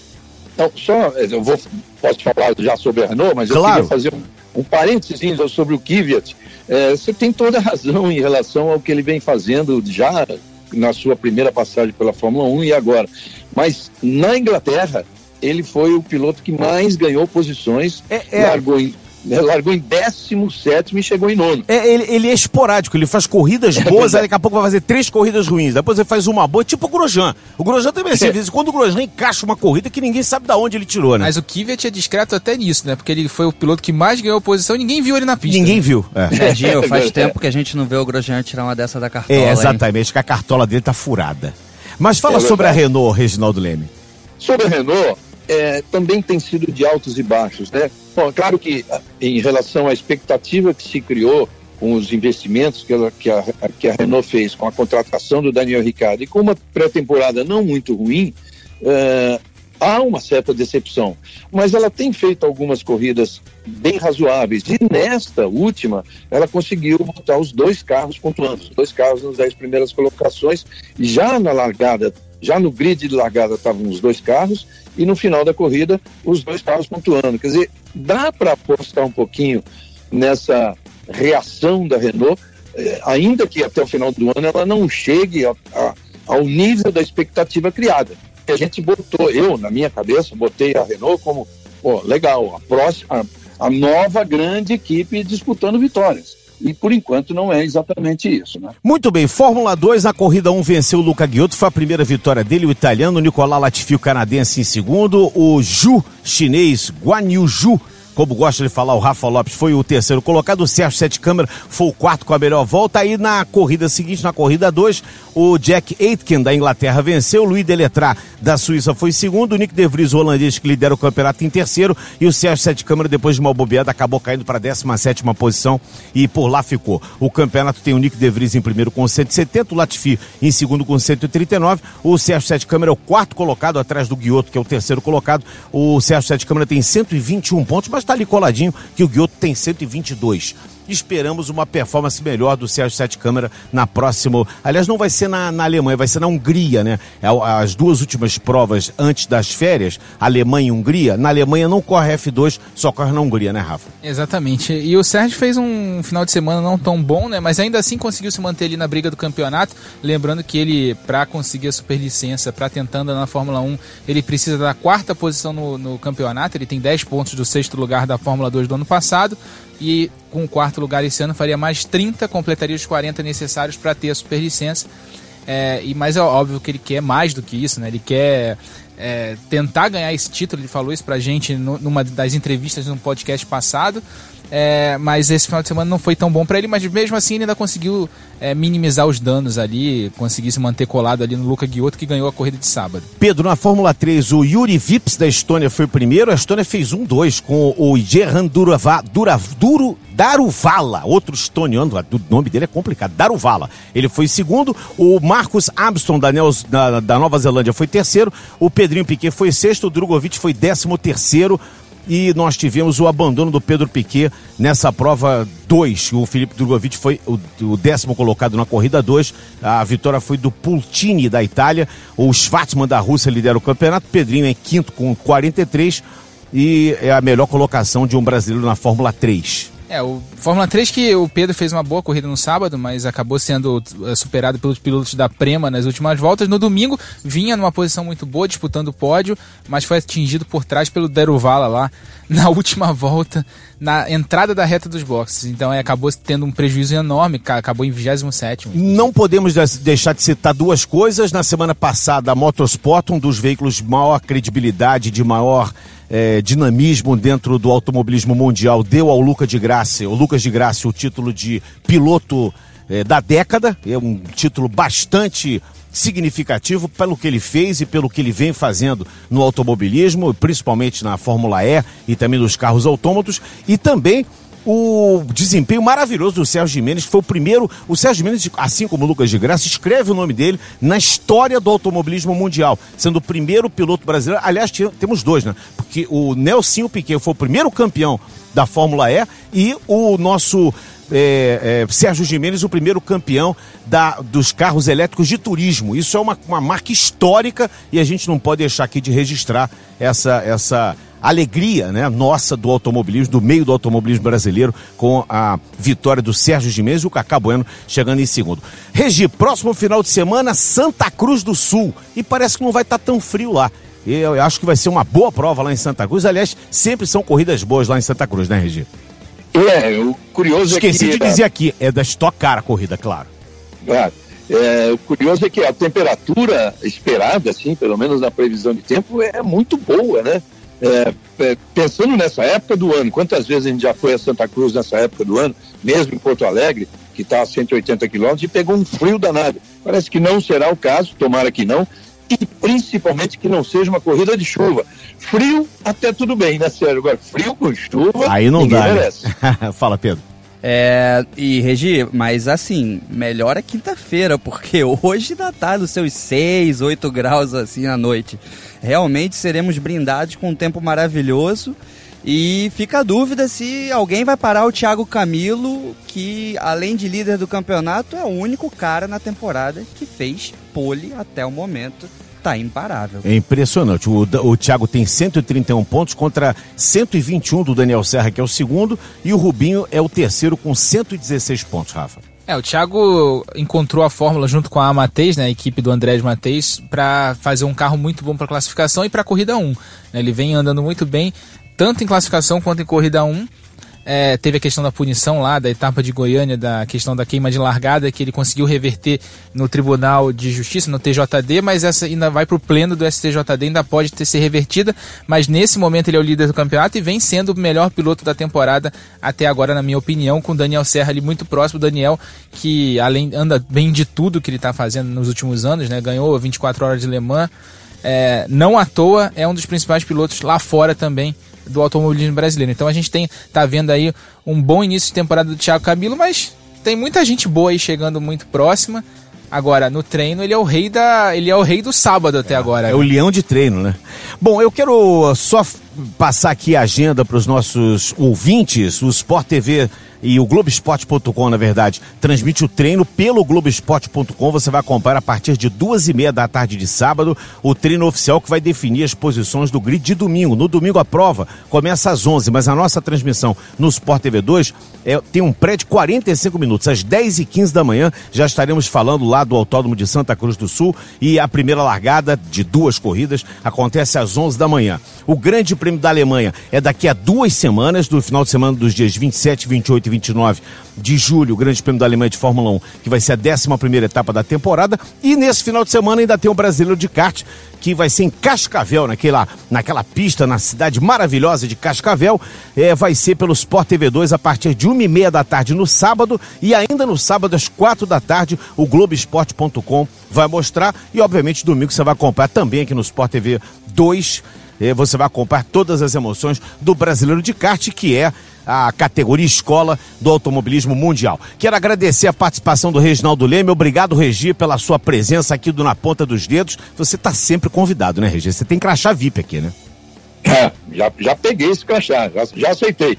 Não, só, eu vou, posso falar já sobre a Renault, mas claro. eu queria fazer um, um parênteses sobre o Kvyat. É, você tem toda a razão em relação ao que ele vem fazendo já na sua primeira passagem pela Fórmula 1 e agora. Mas na Inglaterra, ele foi o piloto que mais ganhou posições, é, é. largou em né, largou em 17 e chegou em nono. É, ele, ele, é esporádico, ele faz corridas é boas, aí daqui a pouco vai fazer três corridas ruins, depois ele faz uma boa, tipo o Grosjean. O Grosjean também é assim, é. quando o Grosjean encaixa uma corrida que ninguém sabe de onde ele tirou, né? Mas o Kvyat é discreto até nisso, né? Porque ele foi o piloto que mais ganhou posição e ninguém viu ele na pista. Ninguém né? viu. É, Dinho, faz tempo que a gente não vê o Grosjean tirar uma dessa da cartola. É, exatamente, hein? que a cartola dele tá furada. Mas fala é sobre a Renault, Reginaldo Leme. Sobre a Renault, é, também tem sido de altos e baixos, né? Bom, claro que em relação à expectativa que se criou com os investimentos que, ela, que, a, que a Renault fez, com a contratação do Daniel Ricciardo e com uma pré-temporada não muito ruim, é, há uma certa decepção. Mas ela tem feito algumas corridas bem razoáveis e nesta última ela conseguiu botar os dois carros pontuando, os dois carros nas dez primeiras colocações, já na largada já no grid de largada estavam os dois carros e no final da corrida os dois carros pontuando. Quer dizer, dá para apostar um pouquinho nessa reação da Renault, eh, ainda que até o final do ano ela não chegue a, a, ao nível da expectativa criada. A gente botou, eu na minha cabeça, botei a Renault como, pô, legal, a próxima, a, a nova grande equipe disputando vitórias. E por enquanto não é exatamente isso, né? Muito bem, Fórmula 2, na corrida 1 venceu o Luca Ghiotto, foi a primeira vitória dele, o italiano, o Nicolás Latifi, o canadense em segundo, o Ju chinês, Guan Yu Zhu como gosta de falar o Rafa Lopes, foi o terceiro colocado, o Sérgio Sete Câmara foi o quarto com a melhor volta. Aí na corrida seguinte, na corrida 2, o Jack Aitken da Inglaterra venceu, o Louis Deletrat da Suíça foi segundo, o Nick De Vries, o holandês, que lidera o campeonato em terceiro, e o Sérgio Sete Câmara, depois de uma bobeada, acabou caindo para a 17 posição e por lá ficou. O campeonato tem o Nick De Vries em primeiro com 170, o Latifi em segundo com 139, o Sérgio Sete Câmara é o quarto colocado, atrás do Guioto, que é o terceiro colocado. O Sérgio Sete Câmara tem 121 pontos, mas está ali coladinho que o Guioto tem 122 esperamos uma performance melhor do Sérgio Sete Câmara na próxima. Aliás, não vai ser na, na Alemanha, vai ser na Hungria, né? É as duas últimas provas antes das férias, Alemanha e Hungria. Na Alemanha não corre F2, só corre na Hungria, né, Rafa? Exatamente. E o Sérgio fez um final de semana não tão bom, né? Mas ainda assim conseguiu se manter ali na briga do campeonato. Lembrando que ele, para conseguir a superlicença, para tentando na Fórmula 1, ele precisa da quarta posição no, no campeonato. Ele tem 10 pontos do sexto lugar da Fórmula 2 do ano passado e com o quarto lugar esse ano faria mais 30, completaria os 40 necessários para ter a superlicença. É, e mais é óbvio que ele quer mais do que isso, né? Ele quer é, tentar ganhar esse título. Ele falou isso pra gente numa das entrevistas no podcast passado. É, mas esse final de semana não foi tão bom para ele, mas mesmo assim ele ainda conseguiu é, minimizar os danos ali, conseguir se manter colado ali no Luca Guiotto que ganhou a corrida de sábado. Pedro, na Fórmula 3, o Yuri Vips da Estônia foi o primeiro, a Estônia fez um dois com o Gerhan Duro, Daruvala, outro estoniano, o nome dele é complicado, Daruvala. Ele foi segundo, o Marcos Abston da, Neos, da, da Nova Zelândia foi terceiro, o Pedrinho Piquet foi sexto, o Drogovic foi décimo terceiro, e nós tivemos o abandono do Pedro Piquet nessa prova 2. O Felipe Drogovic foi o, o, décimo colocado na corrida 2. A vitória foi do Pultini da Itália. O Schwartzman da Rússia lidera o campeonato. Pedrinho é quinto com 43 e é a melhor colocação de um brasileiro na Fórmula 3. É, o Fórmula 3 que o Pedro fez uma boa corrida no sábado, mas acabou sendo eh, superado pelos pilotos da Prema nas últimas voltas. No domingo, vinha numa posição muito boa, disputando o pódio, mas foi atingido por trás pelo Deruvala lá na última volta, na entrada da reta dos boxes. Então é, acabou tendo um prejuízo enorme, acabou em 27. Não podemos deixar de citar duas coisas. Na semana passada, a Motorsport, um dos veículos de maior credibilidade, de maior é, dinamismo dentro do automobilismo mundial deu ao Lucas de Graça, o Lucas de Graça, o título de piloto é, da década. É um título bastante significativo pelo que ele fez e pelo que ele vem fazendo no automobilismo, principalmente na Fórmula E e também nos carros autômatos, e também o desempenho maravilhoso do Sérgio Jimenez, que foi o primeiro. O Sérgio Jimenez, assim como o Lucas de Graça, escreve o nome dele na história do automobilismo mundial, sendo o primeiro piloto brasileiro. Aliás, temos dois, né? Porque o Nelson Piquet foi o primeiro campeão da Fórmula E e o nosso é, é, Sérgio Jimenez, o primeiro campeão da, dos carros elétricos de turismo. Isso é uma, uma marca histórica e a gente não pode deixar aqui de registrar essa, essa alegria né, nossa do automobilismo, do meio do automobilismo brasileiro, com a vitória do Sérgio Gimenez e o Cacá Bueno chegando em segundo. Regi, próximo final de semana, Santa Cruz do Sul. E parece que não vai estar tá tão frio lá. Eu acho que vai ser uma boa prova lá em Santa Cruz. Aliás, sempre são corridas boas lá em Santa Cruz, né, Regi? É, o curioso Esqueci é que... de dizer aqui, é da Stock Car a corrida, claro. Claro. É, o curioso é que a temperatura esperada, assim, pelo menos na previsão de tempo, é muito boa, né? É, é, pensando nessa época do ano, quantas vezes a gente já foi a Santa Cruz nessa época do ano, mesmo em Porto Alegre, que está a 180 quilômetros, e pegou um frio danado. Parece que não será o caso, tomara que não. E principalmente que não seja uma corrida de chuva. Frio até tudo bem, né, Sérgio? Agora, frio com chuva, aí não dá. Né? Fala, Pedro. É, e Regi, mas assim, melhor é quinta-feira, porque hoje ainda tá nos seus 6, 8 graus assim à noite. Realmente seremos brindados com um tempo maravilhoso. E fica a dúvida se alguém vai parar o Thiago Camilo, que além de líder do campeonato, é o único cara na temporada que fez pole até o momento tá imparável. É impressionante. O, o Thiago tem 131 pontos contra 121 do Daniel Serra, que é o segundo, e o Rubinho é o terceiro com 116 pontos, Rafa. É, o Thiago encontrou a fórmula junto com a Amateis, né, a equipe do Andrés Mateis, para fazer um carro muito bom para classificação e para corrida 1. Ele vem andando muito bem, tanto em classificação quanto em corrida 1. É, teve a questão da punição lá, da etapa de Goiânia, da questão da queima de largada, que ele conseguiu reverter no Tribunal de Justiça, no TJD, mas essa ainda vai para o pleno do STJD, ainda pode ter ser revertida, mas nesse momento ele é o líder do campeonato e vem sendo o melhor piloto da temporada até agora, na minha opinião, com o Daniel Serra ali muito próximo. Daniel, que além anda bem de tudo que ele está fazendo nos últimos anos, né? Ganhou 24 horas de Le Mans. É, não à toa é um dos principais pilotos lá fora também do automobilismo brasileiro. Então a gente tem tá vendo aí um bom início de temporada do Thiago Camilo, mas tem muita gente boa aí chegando muito próxima. Agora, no treino, ele é o rei da. Ele é o rei do sábado até é, agora. É né? o leão de treino, né? Bom, eu quero só passar aqui a agenda para os nossos ouvintes. O Sport TV e o Globoesporte.com, na verdade, transmite o treino pelo Globoesporte.com. Você vai acompanhar a partir de duas e meia da tarde de sábado o treino oficial que vai definir as posições do grid de domingo. No domingo a prova começa às 11, mas a nossa transmissão no Sport TV 2 é, tem um pré de 45 minutos. Às 10 e 15 da manhã já estaremos falando lá do Autódromo de Santa Cruz do Sul e a primeira largada de duas corridas acontece às 11 da manhã. O Grande Prêmio da Alemanha é daqui a duas semanas, no final de semana dos dias 27, 28 e 29 de julho, o Grande Prêmio da Alemanha de Fórmula 1, que vai ser a 11 etapa da temporada. E nesse final de semana ainda tem o Brasileiro de Kart, que vai ser em Cascavel, naquela, naquela pista, na cidade maravilhosa de Cascavel. É, vai ser pelo Sport TV 2 a partir de uma e meia da tarde no sábado. E ainda no sábado, às quatro da tarde, o Globoesporte.com vai mostrar. E obviamente domingo você vai acompanhar também aqui no Sport TV 2. É, você vai acompanhar todas as emoções do Brasileiro de Kart, que é a categoria escola do automobilismo mundial. Quero agradecer a participação do Reginaldo Leme. Obrigado, Regi, pela sua presença aqui do Na Ponta dos Dedos. Você está sempre convidado, né, Regi? Você tem crachá VIP aqui, né? É, já, já peguei esse crachá, já, já aceitei.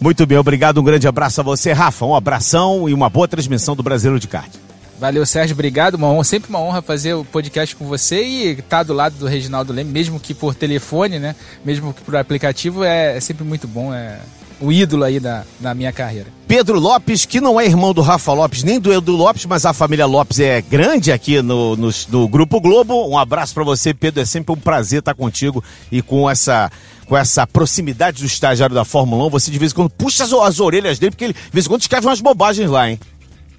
Muito bem, obrigado. Um grande abraço a você, Rafa. Um abração e uma boa transmissão do Brasileiro de Kart. Valeu, Sérgio, obrigado. Uma honra, sempre uma honra fazer o podcast com você e estar tá do lado do Reginaldo Leme, mesmo que por telefone, né? Mesmo que por aplicativo, é, é sempre muito bom. É, o ídolo aí da, da minha carreira. Pedro Lopes, que não é irmão do Rafa Lopes nem do Edu Lopes, mas a família Lopes é grande aqui no, no, no Grupo Globo. Um abraço para você, Pedro. É sempre um prazer estar contigo e com essa com essa proximidade do estagiário da Fórmula 1, você de vez em quando puxa as, as orelhas dele, porque ele de vez em quando escreve umas bobagens lá, hein?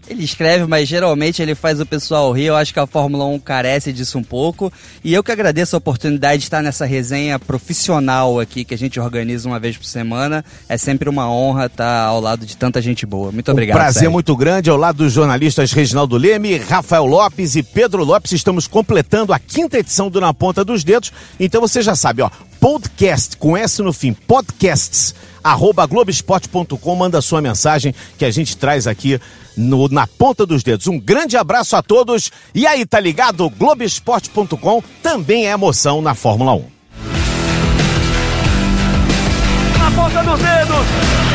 Ele escreve, mas geralmente ele faz o pessoal rir. Eu acho que a Fórmula 1 carece disso um pouco. E eu que agradeço a oportunidade de estar nessa resenha profissional aqui que a gente organiza uma vez por semana. É sempre uma honra estar ao lado de tanta gente boa. Muito obrigado. Um prazer Sérgio. muito grande ao lado dos jornalistas Reginaldo Leme, Rafael Lopes e Pedro Lopes. Estamos completando a quinta edição do Na Ponta dos Dedos. Então você já sabe, ó, podcast com S no fim, podcasts arroba globesport.com, manda sua mensagem que a gente traz aqui no, na ponta dos dedos. Um grande abraço a todos e aí, tá ligado? Globesport.com também é emoção na Fórmula 1. Na ponta dos dedos!